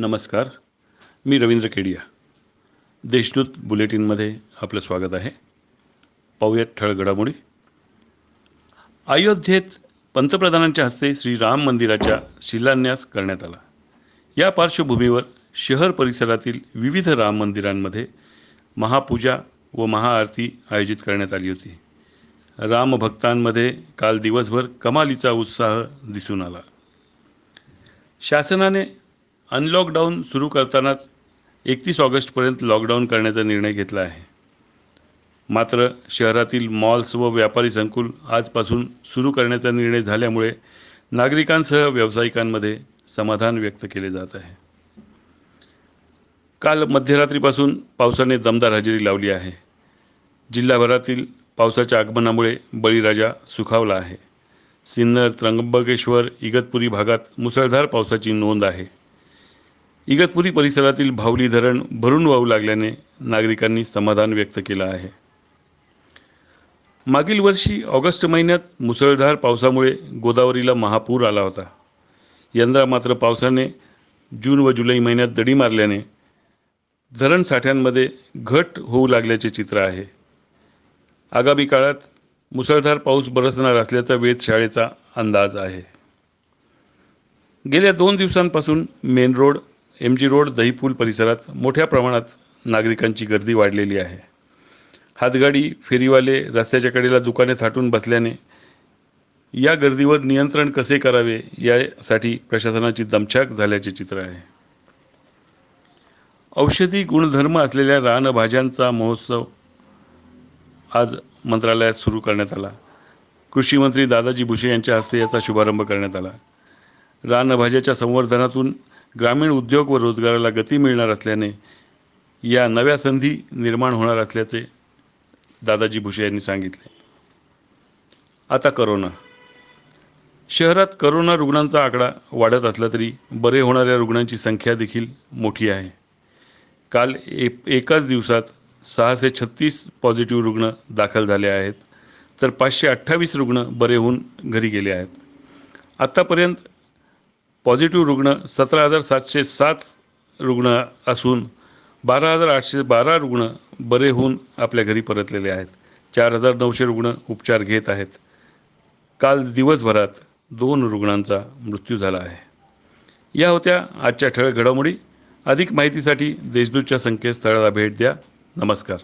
नमस्कार मी रवींद्र केडिया. देशदूत बुलेटिनमध्ये आपलं स्वागत आहे. पाहूयात ठळ घडामोडी. अयोध्येत पंतप्रधानांच्या हस्ते श्री राम मंदिराच्या शिलान्यास करण्यात आला. या पार्श्वभूमीवर शहर परिसरातील विविध राम मंदिरांमध्ये महापूजा व महाआरती आयोजित करण्यात आली होती. रामभक्तांमध्ये काल दिवसभर कमालीचा उत्साह दिसून आला. शासनाने अनलॉकडाऊन सुरू करतानाच एकतीस ऑगस्टपर्यंत लॉकडाऊन करण्याचा निर्णय घेतला आहे. मात्र शहरातील मॉल्स व व्यापारी संकुल आजपासून सुरू करण्याचा निर्णय झाल्यामुळे नागरिकांसह व्यावसायिकांमध्ये समाधान व्यक्त केले जात आहे. काल मध्यरात्रीपासून पावसाने दमदार हजेरी लावली आहे. जिल्हाभरातील पावसाच्या आगमनामुळे बळीराजा सुखावला आहे. सिन्नर त्र्यंबकेश्वर इगतपुरी भागात मुसळधार पावसाची नोंद आहे. इगतपुरी परिसरातील भावली धरण भरून वाहू लागल्याने नागरिकांनी समाधान व्यक्त केलं आहे. मागील वर्षी ऑगस्ट महिन्यात मुसळधार पावसामुळे गोदावरीला महापूर आला होता. यंदा मात्र पावसाने जून व जुलै महिन्यात दडी मारल्याने धरण साठ्यांमध्ये घट होऊ लागल्याचे चित्र आहे. आगामी काळात मुसळधार पाऊस बरसणार असल्याचा वेधशाळेचा अंदाज आहे. गेल्या दोन दिवसांपासून main road M G road Dahipul परिसरात मोठ्या प्रमाणात नागरिकांची गर्दी वाढलेली आहे. हातगाडी फेरीवाले रस्त्याच्या कडेला दुकाने थाटून बसल्याने या गर्दीवर नियंत्रण कसे करावे यासाठी प्रशासनाची दमछाक झाल्याचे चित्र आहे. औषधी गुणधर्म असलेल्या रानभाज्यांचा महोत्सव आज मंत्रालयात सुरू करण्यात आला. कृषी मंत्री दादाजी भुसे यांच्या हस्ते याचा शुभारंभ करण्यात आला. रानभाज्याच्या संवर्धनातून ग्रामीण उद्योग व रोजगाराला गती मिळणार असल्याने या नव्या संधी निर्माण होणार असल्याचे दादाजी भुसे यांनी सांगितले. आता करोना. शहरात करोना रुग्णांचा आकडा वाढत असला तरी बरे होणाऱ्या रुग्णांची संख्या देखील मोठी आहे. काल ए एकाच दिवसात सहाशे छत्तीस पॉझिटिव्ह रुग्ण दाखल झाले आहेत तर पाचशे अठ्ठावीस रुग्ण बरे होऊन घरी गेले आहेत. आत्तापर्यंत पॉझिटिव्ह रुग्ण सतरा हजार सातशे सात रुग्ण असून बारा हजार आठशे बारा रुग्ण बरे होऊन आपल्या घरी परतलेले आहेत. चार हजार नऊशे रुग्ण उपचार घेत आहेत. काल दिवसभरात दोन रुग्णांचा मृत्यू झाला आहे. या होत्या आजच्या ठळक घडामोडी. अधिक माहितीसाठी देशदूतच्या संकेतस्थळाला भेट द्या. नमस्कार.